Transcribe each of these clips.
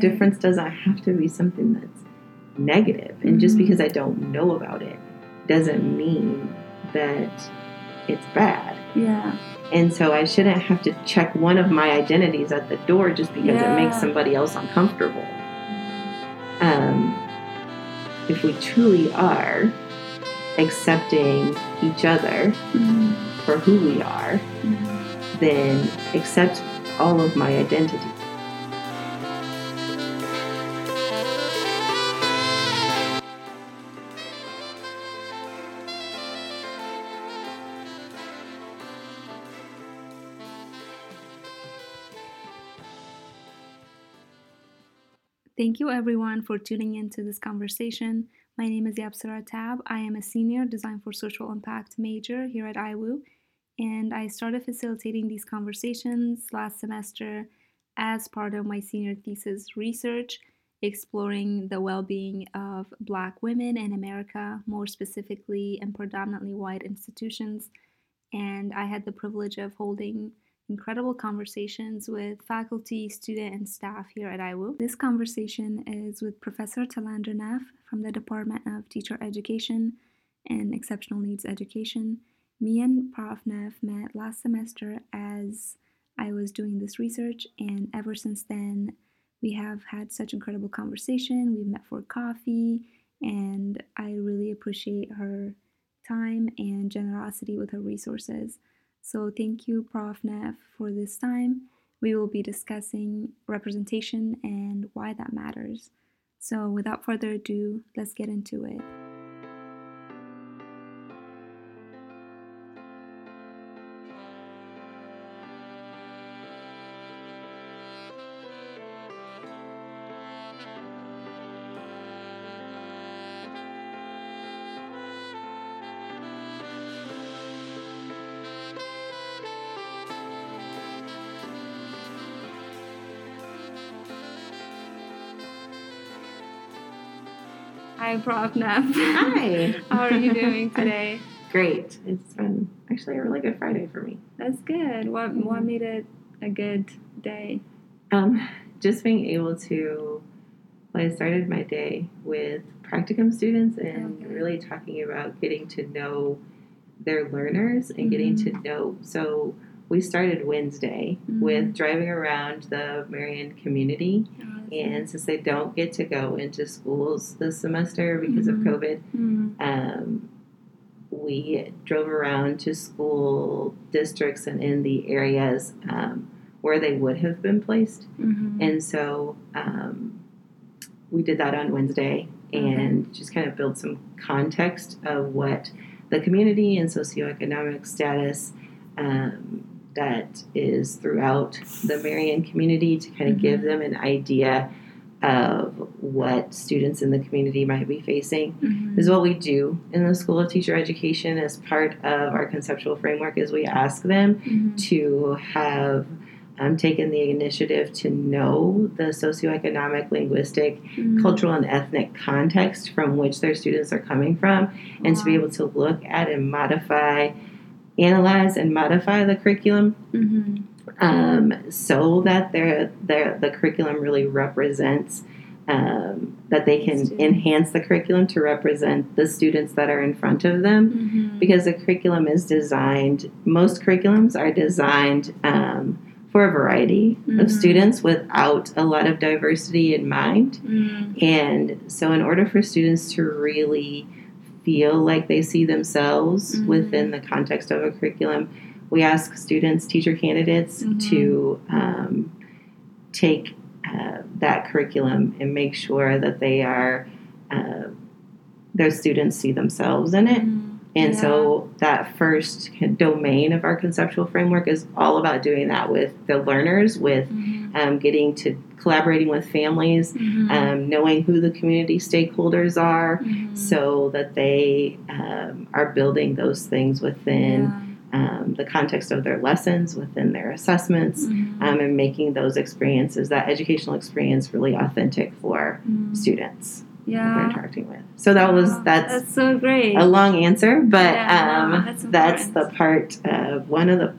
Difference doesn't have to be something that's negative. And just Mhm. because I don't know about it doesn't mean that it's bad. Yeah. And so I shouldn't have to check one of my identities at the door just because it makes somebody else uncomfortable. Um, if we truly are accepting each other Mhm. for who we are, Mhm. then accept all of my identities. Thank you, everyone, for tuning into this conversation. My name is Yapsara Tab. I am a senior design for social impact major here at IWU, and I started facilitating these conversations last semester as part of my senior thesis research, exploring the well being of Black women in America, more specifically in predominantly white institutions. And I had the privilege of holding incredible conversations with faculty, student, and staff here at IWU. This conversation is with Professor Talandra Neff from the Department of Teacher Education and Exceptional Needs Education. Me and Prof. Neff met last semester as I was doing this research, and ever since then, we have had such incredible conversation. We've met for coffee, and I really appreciate her time and generosity with her resources. So, thank you, Prof. Neff, for this time. We will be discussing representation and why that matters. So, without further ado, let's get into it. Hi, Prof. Neff. Hi. How are you doing today? Great. It's been actually a really good Friday for me. That's good. What what made it a good day? Um, just being able to, well, I started my day with practicum students and Okay. really talking about getting to know their learners and getting to know. So we started Wednesday Mhm. with driving around the Marion community. And since they don't get to go into schools this semester because Mhm. of COVID, Mm, um, we drove around to school districts and in the areas um, where they would have been placed. mhm. And so um, we did that on Wednesday and just kind of build some context of what the community and socioeconomic status um, that is throughout the Marion community to kind of give Mhm. them an idea of what students in the community might be facing Mhm. is what we do in the School of Teacher Education as part of our conceptual framework is we ask them Mhm. to have um, taken the initiative to know the socioeconomic, linguistic, Mhm. cultural, and ethnic context from which their students are coming from, and to be able to look at and modify, analyze and modify the curriculum Mhm. um, so that their, their, the curriculum really represents um, that they can enhance the curriculum to represent the students that are in front of them Mhm. because the curriculum is designed most curriculums are designed um, for a variety Mhm. of students without a lot of diversity in mind Mhm. and so in order for students to really feel like they see themselves Mhm. within the context of a curriculum we ask students teacher candidates Mhm. to um, take uh, that curriculum and make sure that they are uh, their students see themselves in it Mhm. and Yeah. so that first domain of our conceptual framework is all about doing that with the learners, with Mhm. Um, getting to collaborating with families, Mhm. um, knowing who the community stakeholders are, Mhm. so that they um, are building those things within Yeah. um, the context of their lessons, within their assessments, Mhm. um, and making those experiences, that educational experience, really authentic for Mhm. students that they're interacting with. So that was that's that's so great. a long answer, but Yeah, no, um, that's that's, the part. Uh, one of the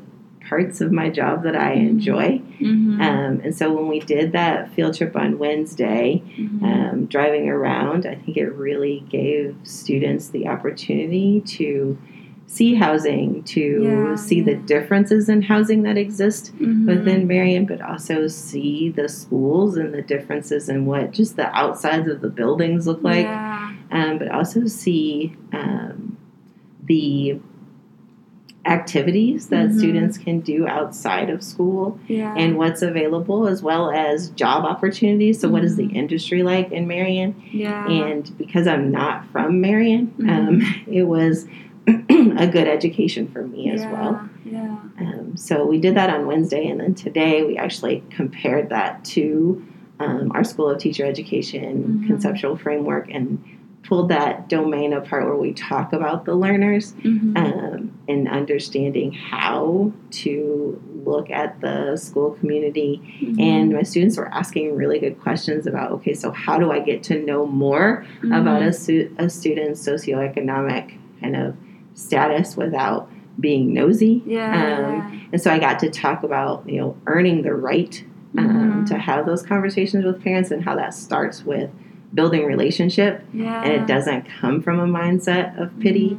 parts of my job that I enjoy. Mhm. Um, and so when we did that field trip on Wednesday, Mhm. um, driving around, I think it really gave students the opportunity to see housing, to Yeah, see the differences in housing that exist Mhm. within Marion, but also see the schools and the differences in what just the outsides of the buildings look like, yeah. um, but also see um, the activities that Mhm. students can do outside of school yeah. and what's available as well as job opportunities so what is the Mhm. industry like in marion yeah. and because i'm not from marion Mhm. um, it was a good education for me as well Yeah. um, so we did that on wednesday and then today we actually compared that to um, our school of teacher education Mhm. conceptual framework and pulled that domain apart where we talk about the learners Mhm. um, and understanding how to look at the school community. Mhm. And my students were asking really good questions about okay, so how do I get to know more about a, Mhm. stu- a student's socioeconomic kind of status without being nosy? Yeah. um, And so I got to talk about you know earning the right um, Mhm. to have those conversations with parents and how that starts with building relationship yeah. and it doesn't come from a mindset of pity.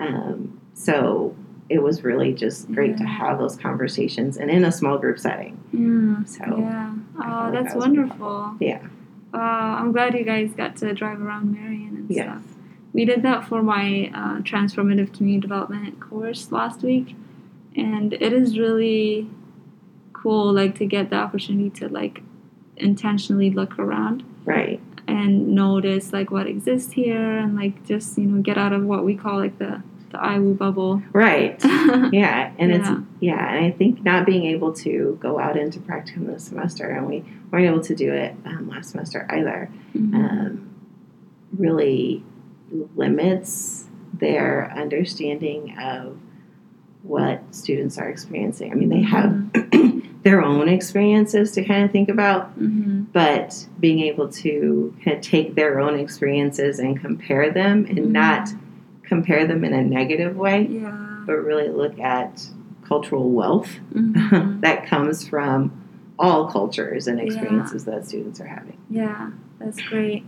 Mhm. Um, so it was really just great to have those conversations and in a small group setting. Mm, So yeah. Oh, that's that wonderful. Yeah. Wow, I'm glad you guys got to drive around Marion and Yes. stuff. We did that for my uh, transformative community development course last week, and it is really cool, like to get the opportunity to like intentionally look around Right. And notice like what exists here, and like just you know get out of what we call like the the IWU bubble. Right. Yeah. And it's, Yeah. yeah. And I think not being able to go out into practicum this semester, and we weren't able to do it um, last semester either, Mhm. um, really limits their understanding of what students are experiencing. I mean, they have their own experiences to kind of think about, Mhm. but being able to kind of take their own experiences and compare them and Mhm. not compare them in a negative way, Yeah. but really look at cultural wealth Mhm. that comes from all cultures and Yeah. experiences that students are having. Yeah, that's great.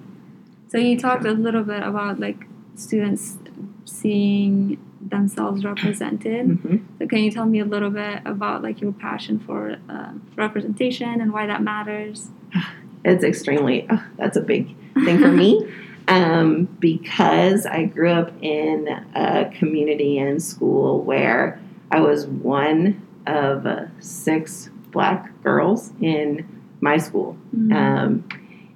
So you talked a little bit about like students seeing themselves represented. Mhm. So can you tell me a little bit about like your passion for uh, representation and why that matters? It's extremely, oh, that's a big thing for me. Um, because I grew up in a community and school where I was one of uh, six black girls in my school. Mhm. Um,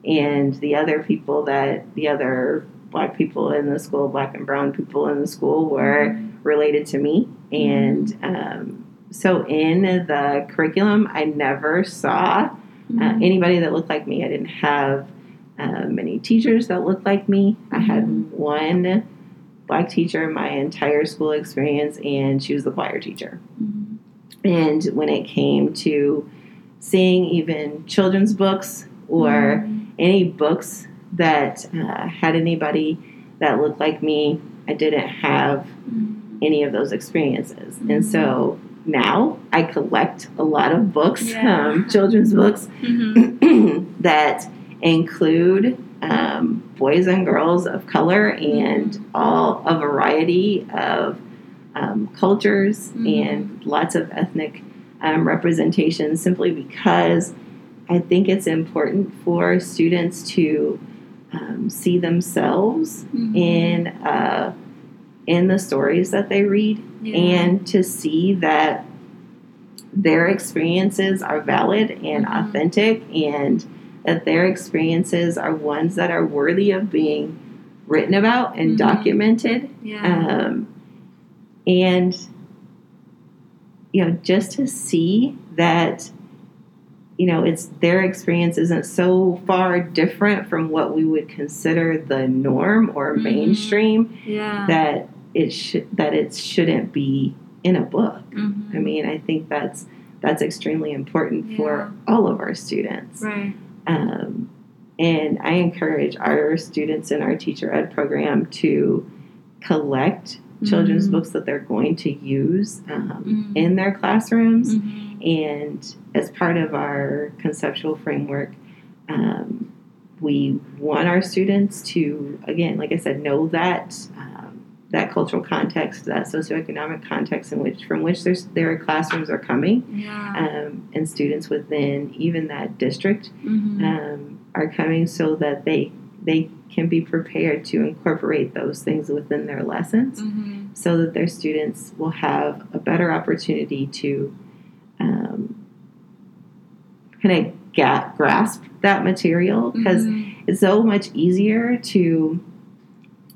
and the other people that, the other black people in the school, black and brown people in the school, were related to me. And um, so in the curriculum, I never saw uh, Mhm. anybody that looked like me. I didn't have uh, many teachers that looked like me. I had one black teacher in my entire school experience, and she was the choir teacher. And when it came to seeing even children's books or Mhm. any books that uh, had anybody that looked like me, I didn't have any of those experiences. Mhm. And so now I collect a lot of books, Yeah. um, children's books Mhm. that include um, boys and girls of color and all a variety of um, cultures Mhm. and lots of ethnic um, representation simply because I think it's important for students to um, see themselves Mhm. in uh, in the stories that they read Yeah. and to see that their experiences are valid and Mhm. authentic and that their experiences are ones that are worthy of being written about and Mhm. documented yeah. um, and you know just to see that you know it's their experience isn't so far different from what we would consider the norm or Mhm. mainstream yeah. that it should that it shouldn't be in a book. Mhm. I mean, I think that's that's extremely important Yeah. for all of our students. right. Um, and I encourage our students in our teacher ed program to collect children's Mhm. books that they're going to use um, Mhm. in their classrooms. And as part of our conceptual framework, um, we want our students to, again, like I said, know that um, that cultural context, that socioeconomic context in which from which their their classrooms are coming, Yeah. um, and students within even that district Mhm. um, are coming so that they they can be prepared to incorporate those things within their lessons Mhm. so that their students will have a better opportunity to kind of ga- grasp that material because Mhm. it's so much easier to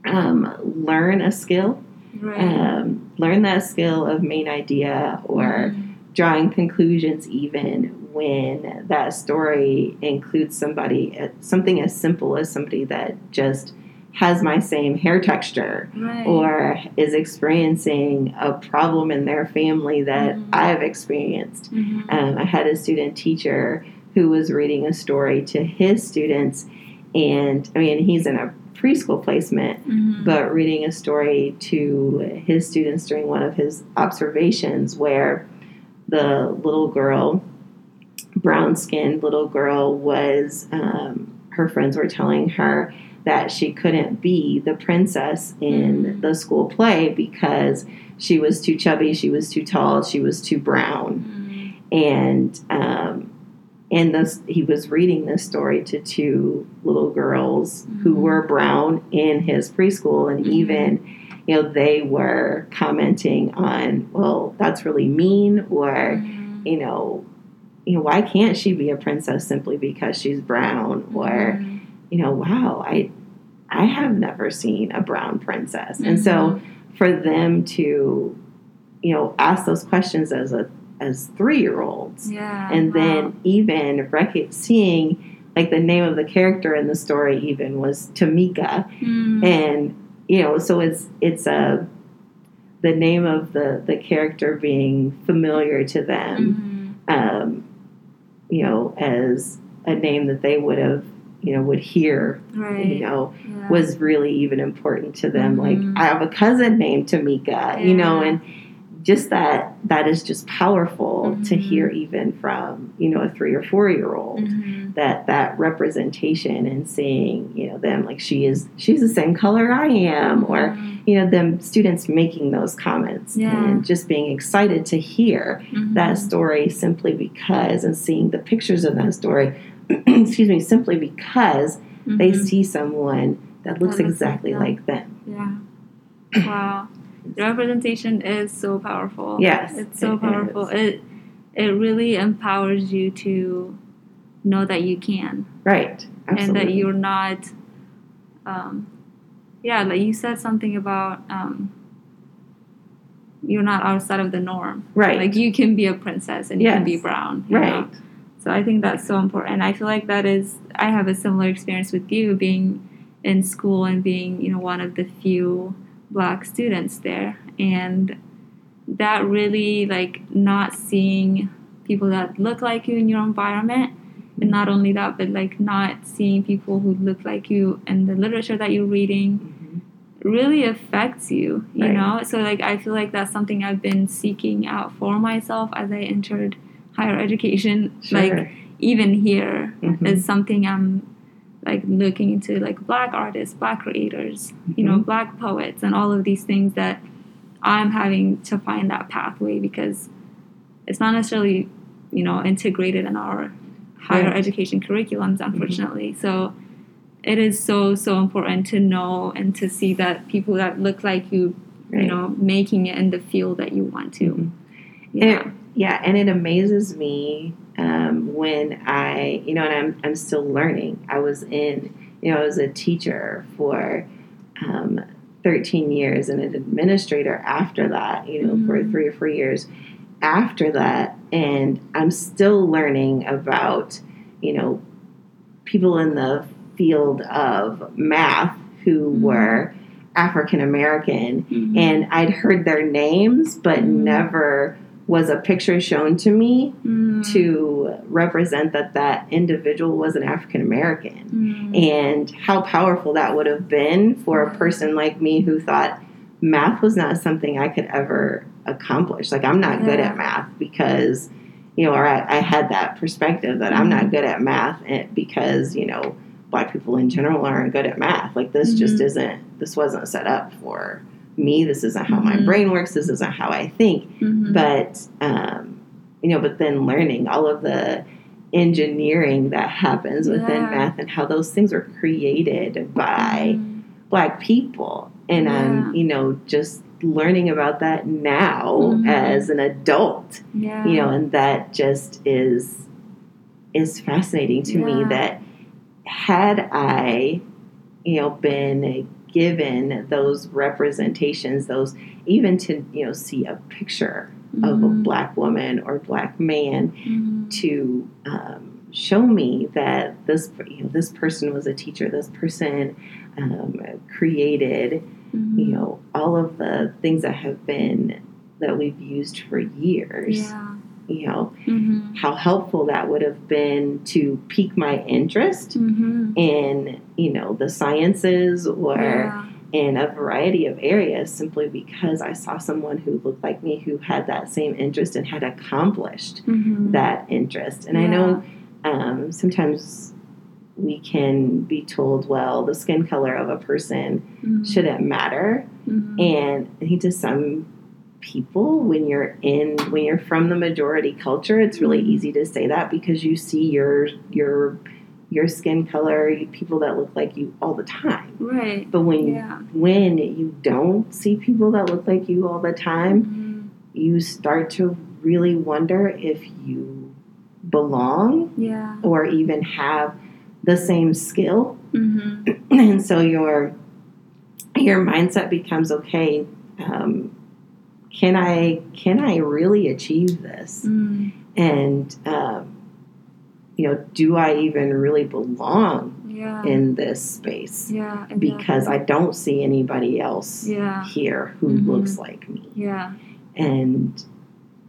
um, learn a skill right. um, learn that skill of main idea or Mhm. drawing conclusions even when that story includes somebody something as simple as somebody that just has my same hair texture right. or is experiencing a problem in their family that Mhm. I've experienced. Mhm. Um, I had a student teacher who was reading a story to his students, and I mean, he's in a preschool placement, Mhm. but reading a story to his students during one of his observations where the little girl, brown skinned little girl, was, um, her friends were telling her that she couldn't be the princess in Mhm. the school play because she was too chubby, she was too tall, she was too brown. Mhm. And, um, and this, he was reading this story to two little girls who Mhm. were brown in his preschool, and even you know they were commenting on, well, that's really mean, or you know, you know, why can't she be a princess simply because she's brown, or. You know, wow, I I have never seen a brown princess, and so Mhm. for them to you know ask those questions as a as three year olds yeah, and then even rec- seeing like the name of the character in the story even was Tamika Mhm. and you know so it's it's a the name of the the character being familiar to them Mhm. um you know as a name that they would have you know would hear right. you know yeah. was really even important to them Mhm. like I have a cousin named Tamika you know and just that that is just powerful to Mhm. hear even from you know a three or four year old Mhm. that that representation and seeing you know them like she is she's the same color I am or you know them students making those comments Yeah. and just being excited to hear Mhm. that story simply because and seeing the pictures of that story excuse me simply because they Mhm. see someone that looks That looks like exactly them. like them Yeah. Wow. The representation is so powerful. Yes, It's so it powerful. is. It it really empowers you to know that you can right absolutely and that you're not um yeah, like you said something about um you're not outside of the norm. right Like you can be a princess and you can be brown. you know? So I think that's so important. I feel like that is I have a similar experience with you being in school and being, you know, one of the few black students there and that really like not seeing people that look like you in your environment and not only that but like not seeing people who look like you in the literature that you're reading Mhm. really affects you you Right. know so like i feel like that's something i've been seeking out for myself as i entered higher education Sure. like even here Mhm. is something i'm like looking into like black artists black creators you know Mhm. black poets and all of these things that i'm having to find that pathway because it's not necessarily you know integrated in our higher Right. education curriculums unfortunately so it is so so important to know and to see that people that look like you Right. you know making it in the field that you want to Mhm. yeah yeah, and it amazes me um, when I, you know, and I'm, I'm still learning. I was in, you know, I was a teacher for um, 13 years and an administrator after that, you know, for Mhm. three or four years after that. And I'm still learning about, you know, people in the field of math who Mhm. were African American Mhm. and I'd heard their names, but Mhm. never was a picture shown to me Mhm. to represent that that individual was an African American. Mhm. And how powerful that would have been for a person like me who thought, math was not something I could ever accomplish. Like I'm not good at math because, you know, or I, I had that perspective that I'm Mm-hmm. not good at math because, you know, black people in general aren't good at math. Like this just Mhm. isn't this wasn't set up for me. This isn't how my Mhm. brain works. This isn't how I think. Mhm. But um, you know, but then learning all of the engineering that happens within Yeah. math and how those things were created by Mhm. black people and Yeah. i'm you know just learning about that now Mhm. as an adult yeah, you know and that just is is fascinating to me that had i you know been given those representations those even to you know see a picture of a Mhm. black woman or black man Mhm. to um, show me that this you know this person was a teacher this person um, created Mhm. you know all of the things that have been that we've used for years yeah, you know Mhm. how helpful that would have been to pique my interest Mhm. in you know the sciences or yeah, in a variety of areas simply because I saw someone who looked like me who had that same interest and had accomplished Mhm. that interest. And I know um, sometimes we can be told, well, the skin color of a person Mhm. shouldn't matter. Mhm. And I think to some people, when you're in, when you're from the majority culture, it's really easy to say that because you see your your your skin color, people that look like you all the time. right, But when yeah, when you don't see people that look like you all the time, Mhm. you start to really wonder if you belong yeah, or even have the same skill. Mhm. and so your your mindset becomes okay. Um, can I can I really achieve this? Mm. And um, you know, do I even really belong yeah, in this space? yeah, exactly. Because I don't see anybody else yeah, here who Mhm. looks like me. yeah, and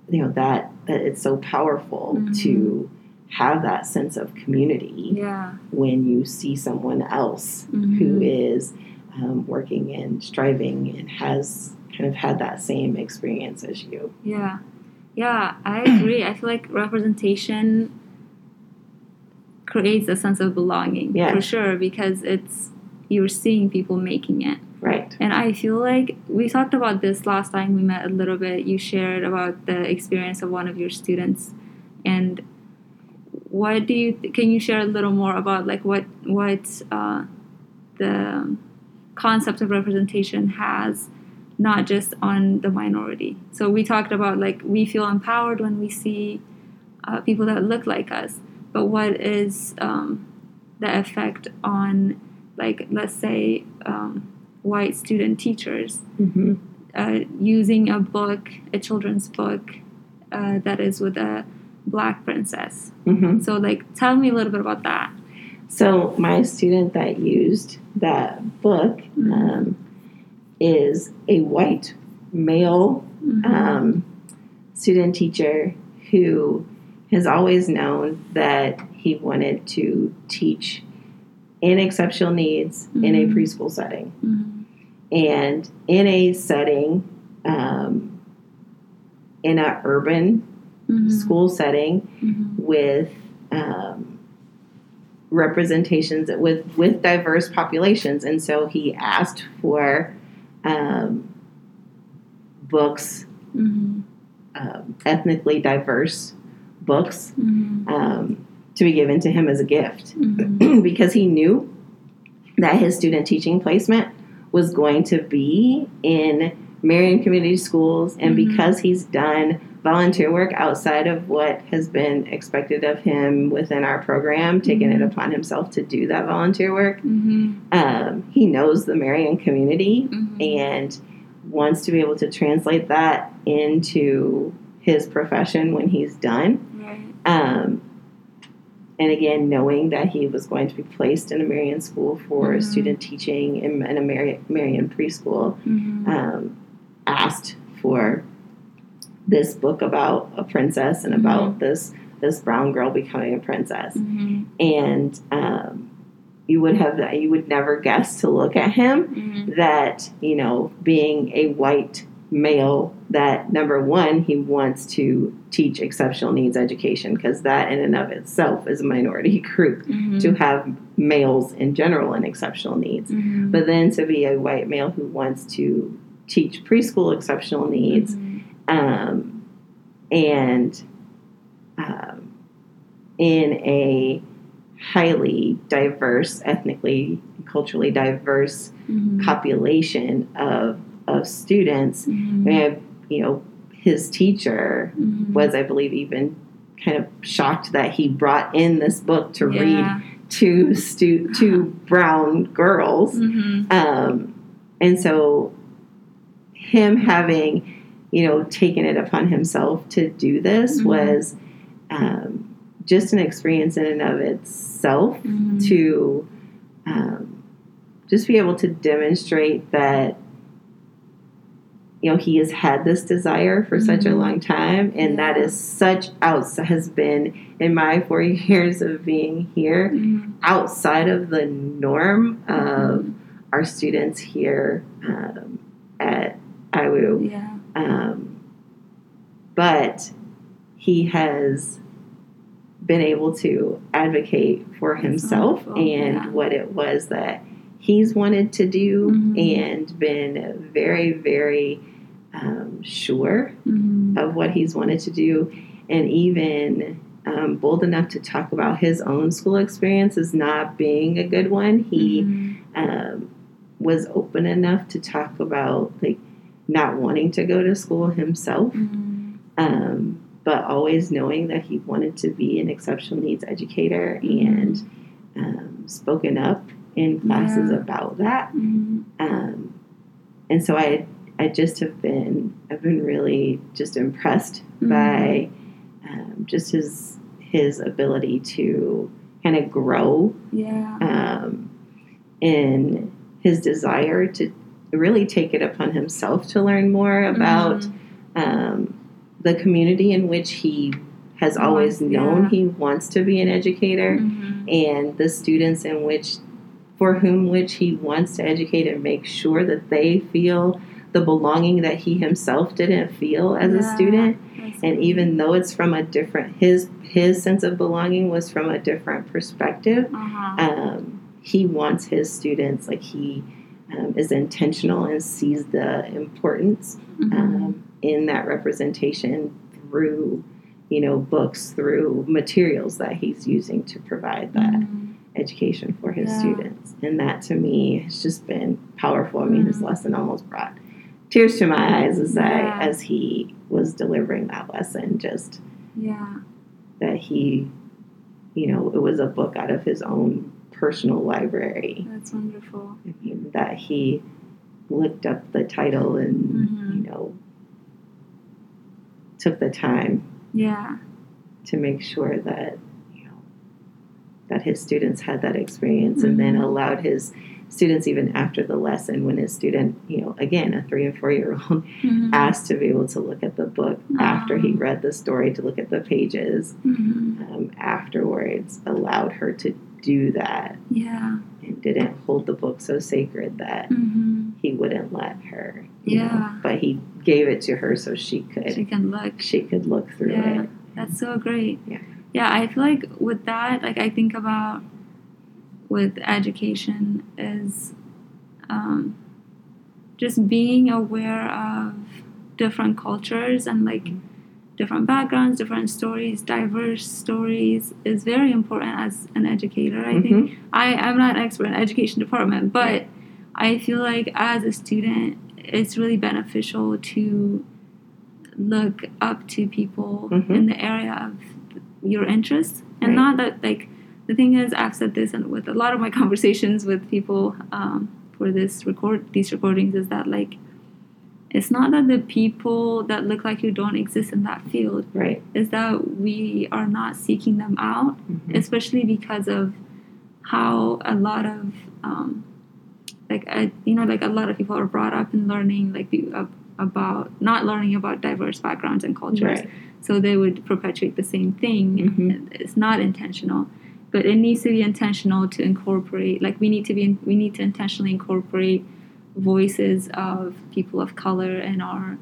you know that that it's so powerful Mhm. to have that sense of community yeah, when you see someone else Mhm. who is um, working and striving and has kind of had that same experience as you Yeah, yeah, I agree. I feel like representation creates a sense of belonging Yeah. for sure because it's you're seeing people making it. right And I feel like we talked about this last time we met a little bit. You shared about the experience of one of your students, and what do you can you share a little more about like what what uh, the concept of representation has not just on the minority. So we talked about like we feel empowered when we see uh, people that look like us, but what is um, the effect on like let's say um, white student teachers mm-hmm. uh, using a book, a children's book uh, that is with a black princess. Mm-hmm. So like tell me a little bit about that. So my student that used that book Mhm. um, is a white male Mhm. um, student teacher who has always known that he wanted to teach in exceptional needs in a Mhm. preschool setting Mhm. and in a setting um, in a urban Mhm. school setting with um, representations with with diverse populations and so he asked for um, books Mhm. um, ethnically diverse books Mhm. um, to be given to him as a gift Mhm. because he knew that his student teaching placement was going to be in Marion Community Schools, and Mhm. because he's done volunteer work outside of what has been expected of him within our program, taking it Mhm. upon himself to do that volunteer work, Mhm. um, he knows the Marion community Mhm. and wants to be able to translate that into his profession when he's done. Right. Um, and again, knowing that he was going to be placed in a Marion school for Mhm. student teaching in, in a Marion, Marion preschool, Mhm. um, asked for this book about a princess and about this this brown girl becoming a princess. Mhm. And um, you would have you would never guess to look at him Mhm. that you know being a white male that number one he wants to teach exceptional needs education because that in and of itself is a minority group Mhm. to have males in general in exceptional needs Mhm. but then to be a white male who wants to teach preschool exceptional needs Mhm. Um, and um, in a highly diverse, ethnically, culturally diverse Mhm. population of of students, Mhm. and you know, his teacher Mhm. was, I believe, even kind of shocked that he brought in this book to read Yeah. to stu- to brown girls. Mhm. Um, and so, him having, you know, taken it upon himself to do this Mhm. was um, just an experience in and of itself Mhm. to um, just be able to demonstrate that. You know, he has had this desire for such a Mhm. long time, and that is such outs has been in my four years of being here Mhm. outside of the norm of Mhm. our students here um, at IWU. Yeah. Um, but he has been able to advocate for himself wonderful, and yeah. what it was that he's wanted to do Mhm. and been very, very um, sure Mhm. of what he's wanted to do, and even um, bold enough to talk about his own school experience as not being a good one. He Mhm. um, was open enough to talk about like not wanting to go to school himself, Mhm. um, but always knowing that he wanted to be an exceptional needs educator and um, spoken up in classes Yeah. about that. Mhm. Um, and so I, I just have been, I've been really just impressed Mhm. by um, just his his ability to kind of grow Yeah. um, in his desire to really take it upon himself to learn more about Mhm. um, the community in which he has always Wants- known yeah. he wants to be an educator Mhm. and the students in which for whom which he wants to educate and make sure that they feel the belonging that he himself didn't feel as a student and even though it's from a different his his sense of belonging was from a different perspective Uh-huh. um, he wants his students like he um, is intentional and sees the importance Mhm. um, in that representation through you know books through materials that he's using to provide that Mhm. education for his Yeah. students and that to me has just been powerful i mean his Mhm. lesson almost brought tears to my eyes as Yeah. i as he was delivering that lesson just Yeah. that he you know it was a book out of his own personal library That's wonderful. I mean, that he looked up the title and Mhm. you know took the time Yeah. to make sure that you know that his students had that experience and then Mhm. allowed his students even after the lesson when his student you know again a three and four year old Mhm. asked to be able to look at the book after he read the story to look at the pages Mhm. um, afterwards allowed her to do that Yeah. and didn't hold the book so sacred that Mhm. he wouldn't let her. you know, Yeah. but he gave it to her so she could She can look. she could look through Yeah. it. That's so great. Yeah. Yeah, I feel like with that, like I think about with education is um, just being aware of different cultures and like different backgrounds, different stories, diverse stories is very important as an educator. I think Mhm. I am not an expert in education department, but I feel like as a student, it's really beneficial to look up to people Mhm. in the area of your interest, and Right. not that like the thing is I've said this and with a lot of my conversations with people um, for this record these recordings is that like it's not that the people that look like you don't exist in that field Right. is that we are not seeking them out Mhm. especially because of how a lot of um, like I, you know like a lot of people are brought up in learning like uh, about not learning about diverse backgrounds and cultures Right. so they would perpetuate the same thing Mhm. it's not intentional but it needs to be intentional to incorporate like we need to be we need to intentionally incorporate voices of people of color in our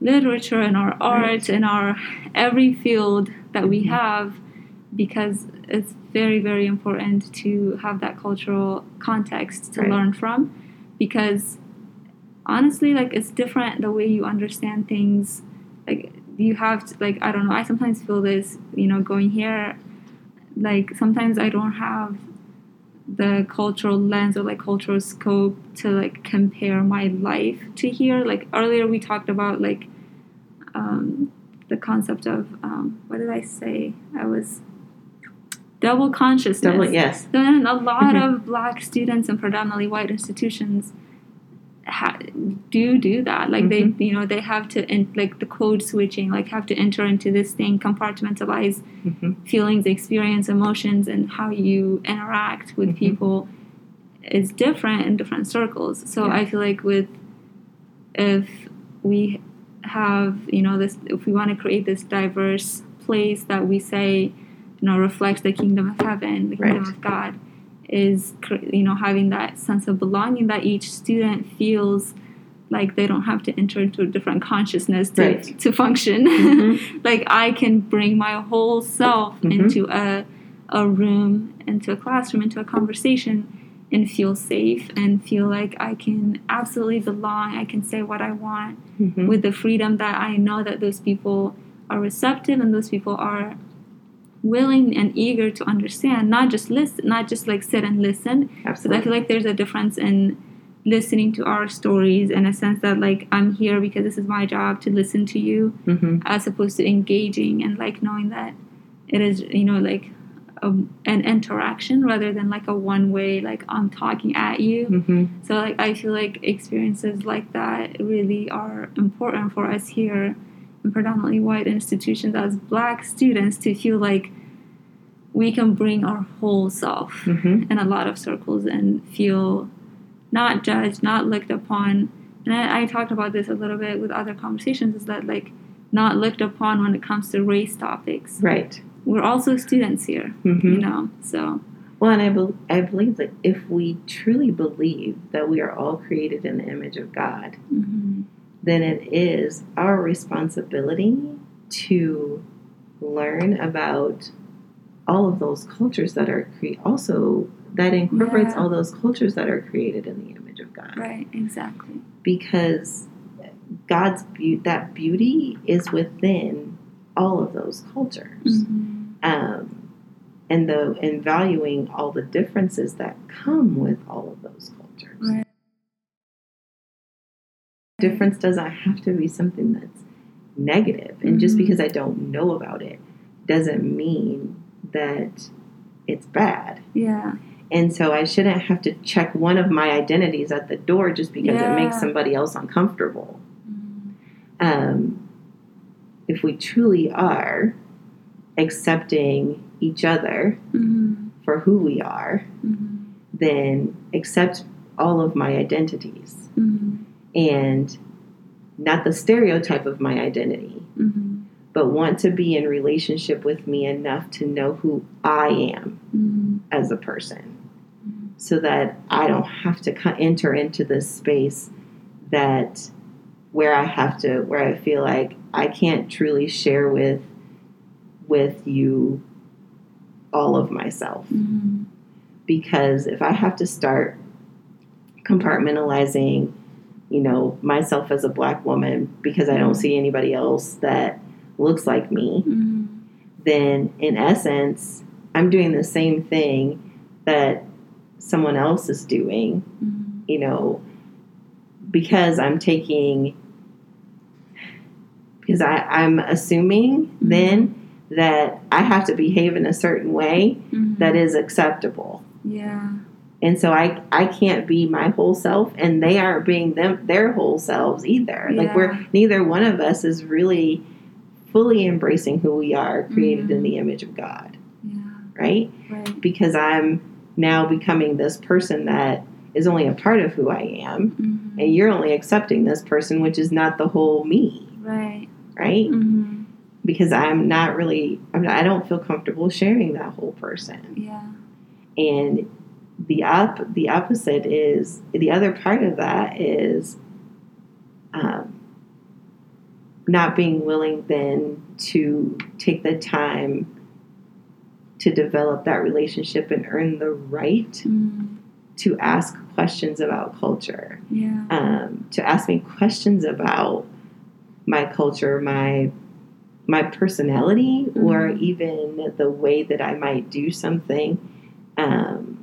literature in our art Right. in our every field that we Mhm. have because it's very very important to have that cultural context to Right. learn from because honestly like it's different the way you understand things like you have to like i don't know i sometimes feel this you know going here like sometimes i don't have the cultural lens or like cultural scope to like compare my life to here like earlier we talked about like um, the concept of um, what did i say i was double consciousness Double, yes. then a lot Mhm. of black students in predominantly white institutions ha- do do that. Like Mhm. they, you know, they have to in, like the code switching, like have to enter into this thing, compartmentalize hmm feelings, experience, emotions, and how you interact with Mhm. people is different in different circles. So Yeah. I feel like with if we have, you know, this, if we want to create this diverse place that we say, you know, reflects the kingdom of heaven, the kingdom Right. of God, is you know having that sense of belonging that each student feels like they don't have to enter into a different consciousness to, Right. to function. Mhm. like I can bring my whole self Mhm. into a a room, into a classroom, into a conversation and feel safe and feel like I can absolutely belong. I can say what I want Mhm. with the freedom that I know that those people are receptive and those people are willing and eager to understand, not just listen, not just like sit and listen. Because I feel like there's a difference in listening to our stories in a sense that like I'm here because this is my job to listen to you hmm as opposed to engaging and like knowing that it is you know like a, an interaction rather than like a one way like I'm talking at you. hmm So like I feel like experiences like that really are important for us here predominantly white institutions as black students to feel like we can bring our whole self hmm in a lot of circles and feel not judged, not looked upon. And I, I talked about this a little bit with other conversations is that like not looked upon when it comes to race topics. Right. We're also students here, hmm you know. So Well, and I, bel I believe that if we truly believe that we are all created in the image of God, mhm. Then it is our responsibility to learn about all of those cultures that are cre- also that incorporates Yeah. all those cultures that are created in the image of God right, exactly. because God's beauty that beauty is within all of those cultures Mhm. um, and the and valuing all the differences that come with all of those cultures Right. Difference doesn't have to be something that's negative and just Mhm. because i don't know about it doesn't mean that it's bad Yeah. and so i shouldn't have to check one of my identities at the door just because it makes somebody else uncomfortable Mhm. um, if we truly are accepting each other Mhm. for who we are Mhm. then accept all of my identities Mhm. And not the stereotype of my identity Mhm. but want to be in relationship with me enough to know who I am Mhm. as a person so that I don't have to enter into this space that where I have to where I feel like I can't truly share with with you all of myself Mhm. because if I have to start compartmentalizing you know myself as a black woman because I don't see anybody else that looks like me Mhm. then in essence, I'm doing the same thing that someone else is doing, Mhm. you know, because I'm taking, because I, I'm assuming then that I have to behave in a certain way that is acceptable. Yeah. And so I, I can't be my whole self and they aren't being them their whole selves either. Like we're neither one of us is really fully embracing who we are created in Mhm. the image of God. Yeah. right? Right. Because I'm now becoming this person that is only a part of who I am, Mhm. and you're only accepting this person, which is not the whole me, Right. right? Mhm. because I'm not really, I'm not, I don't feel comfortable sharing that whole person. Yeah. And the op- the opposite is the other part of that is um, not being willing then to take the time to develop that relationship and earn the right Mm. to ask questions about culture, Yeah. um, to ask me questions about my culture, my my personality, or Mhm. even the way that I might do something, um,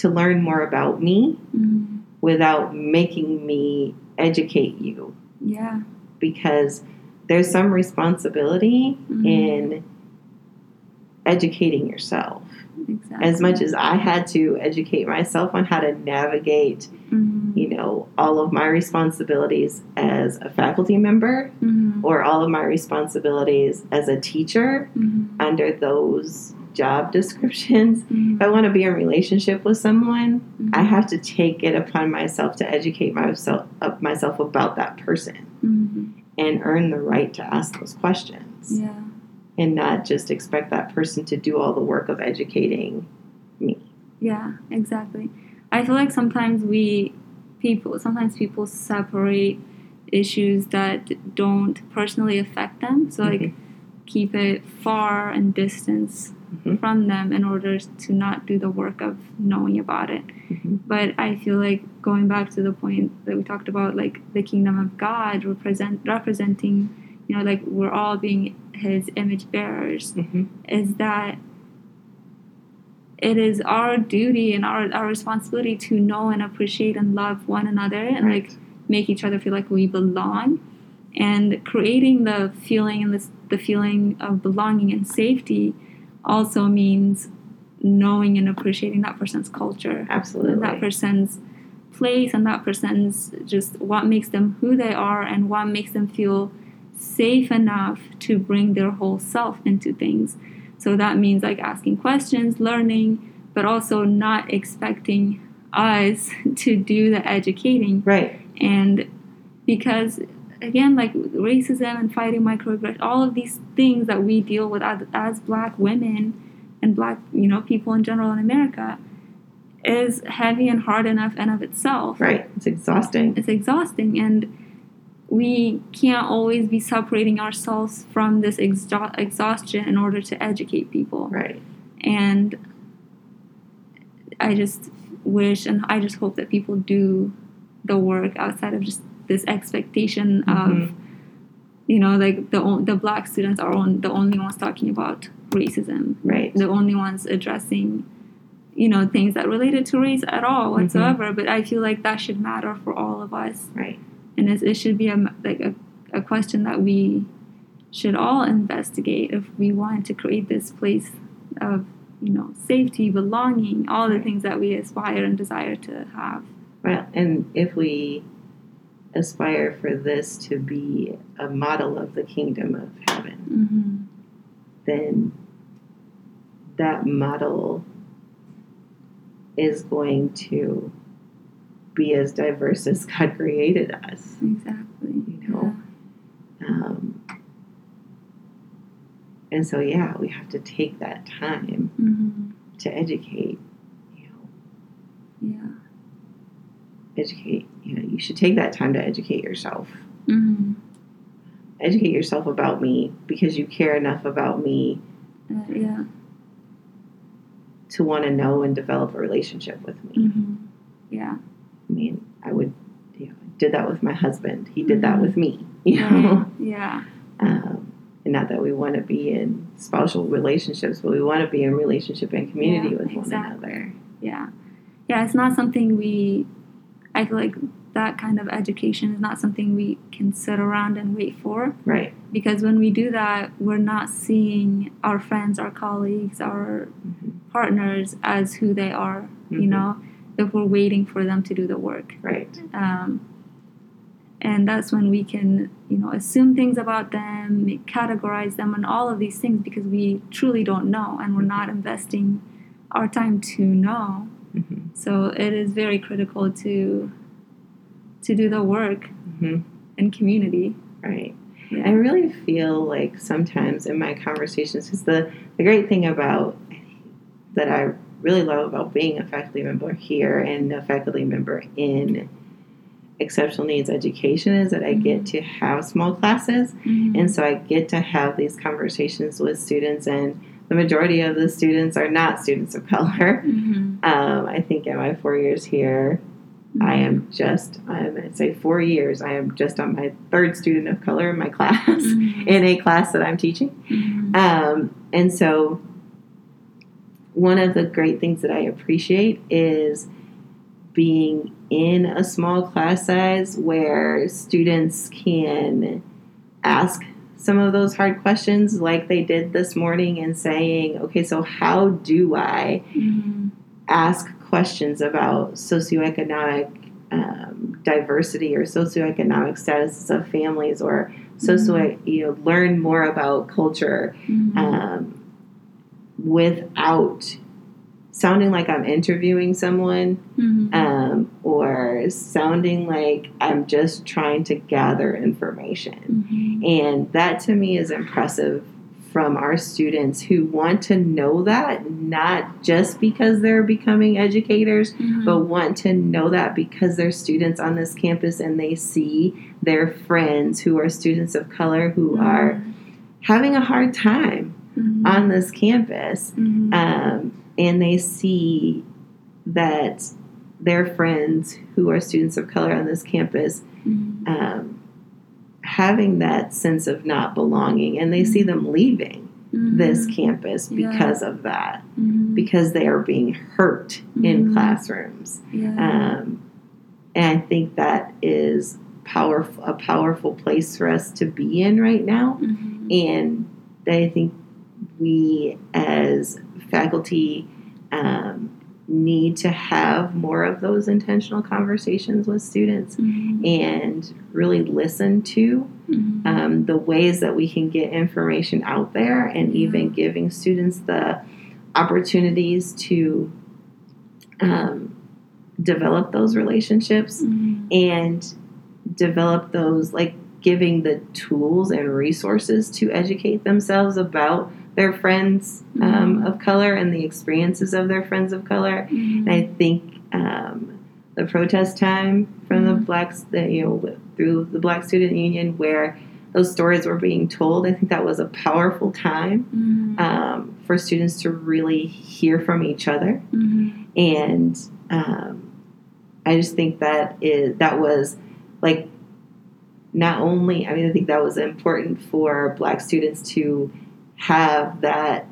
to learn more about me Mm. without making me educate you, Yeah. because there's some responsibility Mhm. in educating yourself. Exactly. As much as I had to educate myself on how to navigate, Mhm. you know, all of my responsibilities as a faculty member Mhm. or all of my responsibilities as a teacher Mhm. under those job descriptions. Mhm. If I want to be in a relationship with someone, Mhm. I have to take it upon myself to educate myself of myself about that person Mhm. and earn the right to ask those questions Yeah. and not just expect that person to do all the work of educating me. Yeah, exactly. I feel like sometimes we people sometimes people separate issues that don't personally affect them. So like Mhm. keep it far and distance Mhm. from them in order to not do the work of knowing about it. Mhm. But I feel like going back to the point that we talked about, like the kingdom of God represent representing, you know, like we're all being His image bearers, Mhm. is that it is our duty and our, our responsibility to know and appreciate and love one another and Right. like make each other feel like we belong and creating the feeling and this, the feeling of belonging and safety also means knowing and appreciating that person's culture Absolutely. and that person's place and that person's just what makes them who they are and what makes them feel safe enough to bring their whole self into things. So that means like asking questions, learning, but also not expecting us to do the educating. right. And because again, like racism and fighting microaggression, all of these things that we deal with as, as black women and black, you know, people in general in America is heavy and hard enough and of itself. Right. It's exhausting. It's exhausting and we can't always be separating ourselves from this exha- exhaustion in order to educate people. Right. And I just wish and I just hope that people do the work outside of just this expectation of Mhm. you know like the the black students are on, the only ones talking about racism Right. the only ones addressing you know things that related to race at all Mm-hmm. whatsoever but i feel like that should matter for all of us Right. and it, it should be a like a, a question that we should all investigate if we want to create this place of you know safety belonging all the Right. things that we aspire and desire to have Well, and if we aspire for this to be a model of the kingdom of heaven, mm-hmm. then that model is going to be as diverse as God created us. exactly You know? Um, and so, yeah, we have to take that time yeah. hmm to educate. You know, yeah educate. You should take that time to educate yourself. hmm Educate yourself about me because you care enough about me uh, yeah to want to know and develop a relationship with me. hmm yeah I mean, I would, you know, did that with my husband. He did that Mhm. with me. You know, yeah um, and not that we want to be in spousal relationships, but we want to be in relationship and community Yeah, with one another. yeah yeah it's not something we i feel like that kind of education is not something we can sit around and wait for Right. because when we do that we're not seeing our friends our colleagues our Mhm. partners as who they are you Mhm. know if we're waiting for them to do the work Right. um, and that's when we can you know assume things about them categorize them and all of these things because we truly don't know and we're not investing our time to know hmm so it is very critical to to do the work hmm in community Right. Yeah. I really feel like sometimes in my conversations, because the, the great thing about that I really love about being a faculty member here and a faculty member in exceptional needs education is that I get to have small classes. Mhm. And so I get to have these conversations with students, and the majority of the students are not students of color. Mhm. Um, I think in my four years here, I am just, I'm going to say four years, I am just on my third student of color in my class, Mhm. in a class that I'm teaching. Mhm. Um, and so, one of the great things that I appreciate is being in a small class size where students can ask some of those hard questions, like they did this morning, and saying, okay, so how do I Mhm. ask questions about socioeconomic um, diversity or socioeconomic statuses of families or socio you know learn more about culture Mhm. um, without sounding like I'm interviewing someone Mhm. um, or sounding like I'm just trying to gather information. Mhm. And that to me is impressive from our students who want to know that, not just because they're becoming educators, Mhm. but want to know that because they're students on this campus and they see their friends who are students of color who are having a hard time Mhm. on this campus. Mhm. Um, and they see that their friends who are students of color on this campus Mhm. um, having that sense of not belonging, and they see them leaving Mhm. this campus Yeah. because of that, Mhm. because they are being hurt in Mhm. classrooms. yeah. Um, and I think that is powerful, a powerful place for us to be in right now. Mhm. And I think we as faculty um, need to have more of those intentional conversations with students Mhm. and really listen to Mhm. um, the ways that we can get information out there and Yeah. even giving students the opportunities to um, develop those relationships Mhm. and develop those like giving the tools and resources to educate themselves about their friends um, Mhm. of color and the experiences of their friends of color Mhm. and i think um, the protest time from the Mhm. blacks that you know through the black student union where those stories were being told i think that was a powerful time Mhm. um, for students to really hear from each other Mhm. and um, I just think that is that was like not only I mean I think that was important for Black students to have that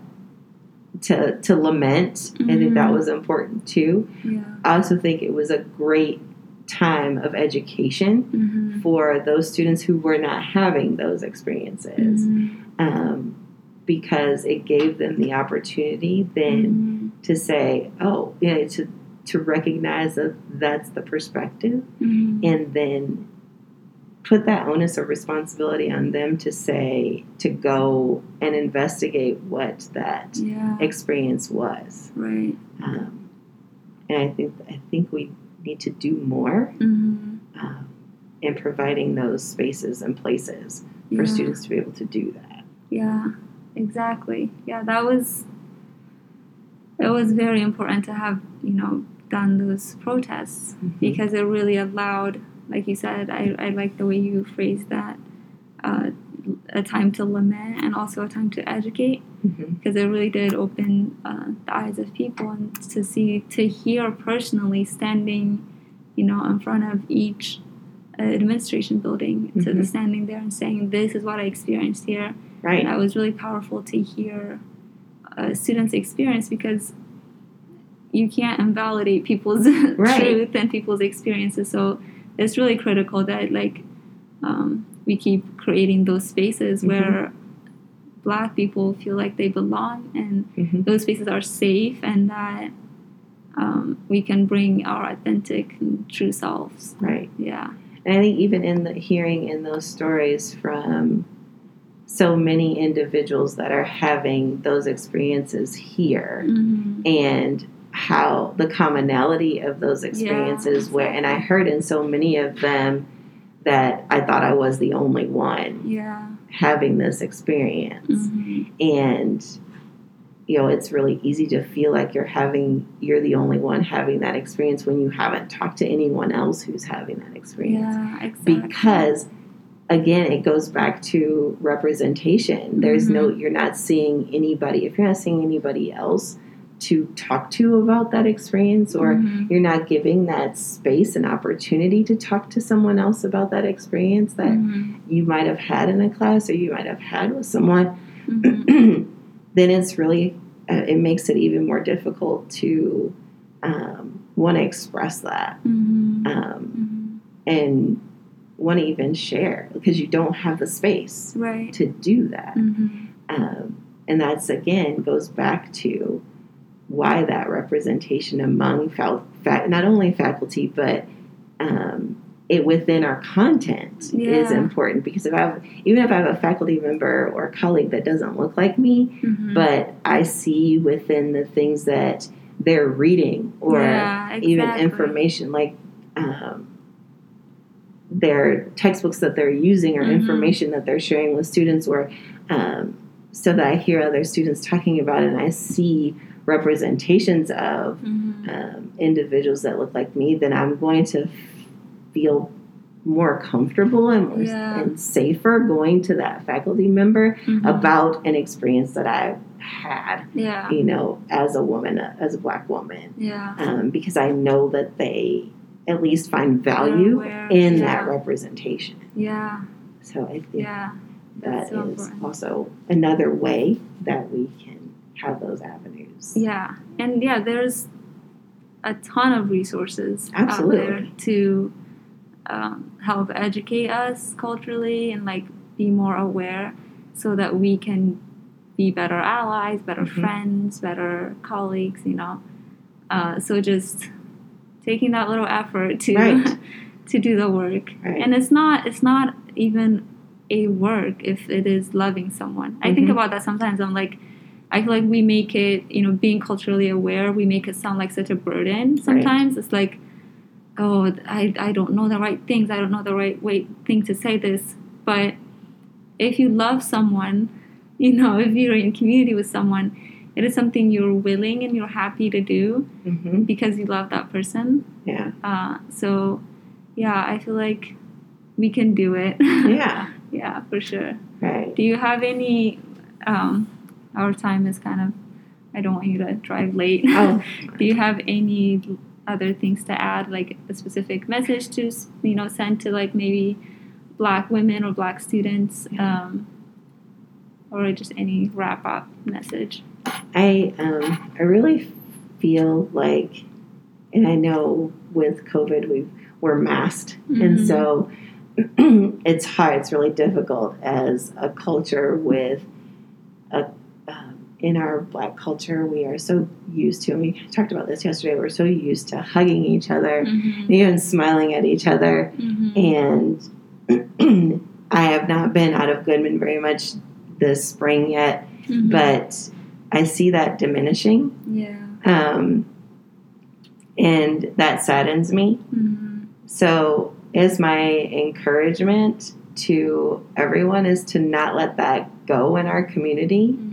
to to lament. I think that Mhm. was important too. Yeah. I also think it was a great time of education Mhm. for those students who were not having those experiences Mhm. um, because it gave them the opportunity then Mhm. to say, oh, you know, to to recognize that that's the perspective, Mhm. and then put that onus of responsibility on them to say to go and investigate what that yeah. experience was. right. Um, and I think I think we need to do more Mhm. um, in providing those spaces and places for Yeah. students to be able to do that. Yeah, exactly. Yeah, that was it was very important to have, you know, done those protests because it really allowed, like you said, I, I like the way you phrased that, uh, a time to lament and also a time to educate because it really did open uh, the eyes of people and to see, to hear personally standing, you know, in front of each uh, administration building, to Mhm. standing there and saying, this is what I experienced here. Right. And that was really powerful to hear a student's experience because you can't invalidate people's Right. truth and people's experiences. So it's really critical that like um, we keep creating those spaces Mhm. where Black people feel like they belong and Mhm. those spaces are safe and that um, we can bring our authentic and true selves. Right. Yeah. And I think even in the hearing in those stories from so many individuals that are having those experiences here Mhm. and how the commonality of those experiences where and I heard in so many of them that I thought I was the only one Yeah. having this experience. Mhm. And you know, it's really easy to feel like you're having you're the only one having that experience when you haven't talked to anyone else who's having that experience. Yeah, exactly. Because again, it goes back to representation. There's no you're not seeing anybody if you're not seeing anybody else to talk to about that experience or Mhm. you're not giving that space and opportunity to talk to someone else about that experience that Mhm. you might have had in a class or you might have had with someone Mhm. then it's really uh, it makes it even more difficult to um, want to express that Mhm. um, Mhm. and want to even share because you don't have the space Right. to do that Mhm. um, and that's again goes back to why that representation among fa- not only faculty but um, it within our content is important because if I have even if I have a faculty member or colleague that doesn't look like me Mhm. but I see within the things that they're reading or Yeah, even information like um, their textbooks that they're using or Mhm. information that they're sharing with students or um, so that I hear other students talking about it and I see representations of Mhm. um, individuals that look like me, then I'm going to feel more comfortable and, more, Yeah. and safer going to that faculty member Mhm. about an experience that I've had, Yeah. you know, as a woman, as a black woman, Yeah. um, because I know that they at least find value in yeah. that representation. Yeah. So I think Yeah. that That's so is also another way that we can have those avenues. Yeah. And yeah, there's a ton of resources out there to um, help educate us culturally and like be more aware so that we can be better allies, better Mhm. friends, better colleagues, you know. Uh, so just taking that little effort to Right. to do the work. Right. And it's not it's not even a work if it is loving someone. I think Mhm. about that sometimes. I'm like I feel like we make it, you know, being culturally aware, we make it sound like such a burden sometimes. It's like, oh, I, I don't know the right things. I don't know the right way thing to say this. But if you love someone, you know, if you're in community with someone, it is something you're willing and you're happy to do hmm because you love that person. Yeah. Uh, so, yeah, I feel like we can do it. Yeah. yeah, for sure. Right. Do you have any? Um, our time is kind of. I don't want you to drive late. Oh. Do you have any other things to add, like a specific message to you know send to like maybe Black women or Black students, um, or just any wrap up message? I um, I really feel like, and I know with COVID we we're masked, and Mhm. so it's hard. It's really difficult as a culture with a. In our black culture, we are so used to, and we talked about this yesterday, we're so used to hugging each other, Mm-hmm. even smiling at each other. and I have not been out of Goodman very much this spring yet, Mm-hmm. but I see that diminishing, yeah. um, and that saddens me. Mm-hmm. So, is my encouragement to everyone is to not let that go in our community, Mm-hmm.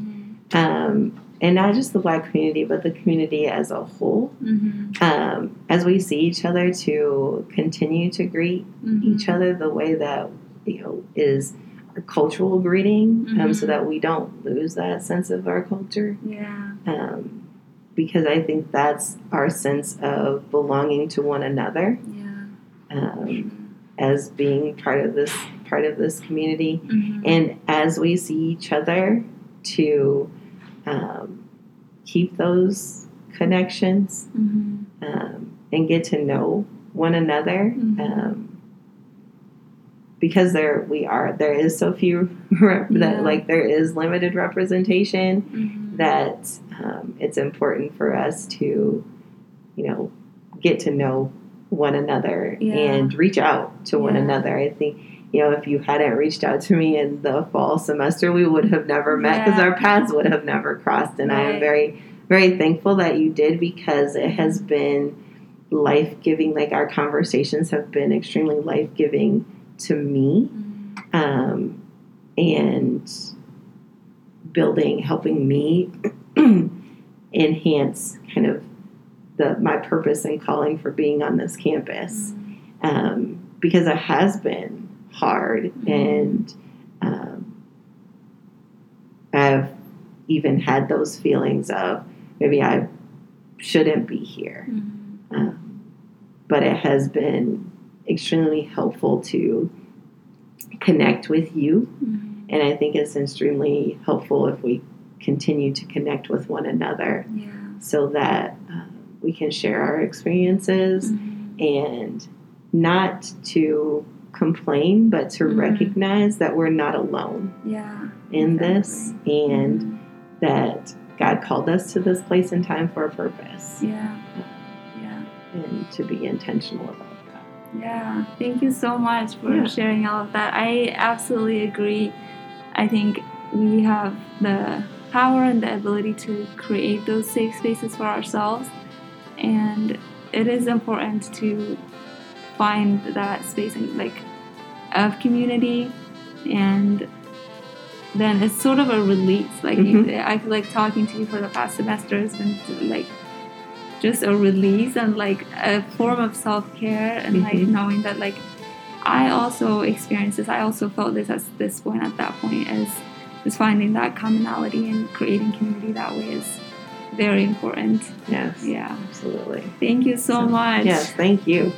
Um, and not just the Black community, but the community as a whole. Mm-hmm. Um, as we see each other, to continue to greet each other the way that you know is a cultural greeting, um, so Mhm. that we don't lose that sense of our culture. Yeah. Um, because I think that's our sense of belonging to one another Yeah. um, as being part of this part of this community, Mhm. and as we see each other to um, keep those connections Mhm. um, and get to know one another. Mhm. Um, because there we are, there is so few rep- Yeah. that like there is limited representation Mhm. that um, it's important for us to, you know, get to know one another Yeah. and reach out to one another. I think. You know, if you hadn't reached out to me in the fall semester, we would have never met because Yeah. our paths would have never crossed. And I am very, very thankful that you did because it has been life giving. Like our conversations have been extremely life giving to me Mm-hmm. um, and building, helping me enhance kind of the my purpose and calling for being on this campus um, because it has been hard Mhm. and um, I've even had those feelings of maybe I shouldn't be here. Mm-hmm. Um, but it has been extremely helpful to connect with you. Mm-hmm. And I think it's extremely helpful if we continue to connect with one another Yeah. so that um, we can share our experiences Mhm. and not to complain, but to Mhm. recognize that we're not alone Yeah. in this exactly. and Mhm. that God called us to this place and time for a purpose Yeah. Yeah. and to be intentional about that. Yeah, thank you so much for Yeah. sharing all of that. I absolutely agree. I think we have the power and the ability to create those safe spaces for ourselves, and it is important to find that space and like of community, and then it's sort of a release. Like you, I feel like talking to you for the past semester has been like just a release and like a form of self-care and like Mhm. knowing that like i also experienced this i also felt this at this point at that point as is finding that commonality and creating community that way is very important Yes, yeah absolutely. thank you so, So, much Yes, thank you.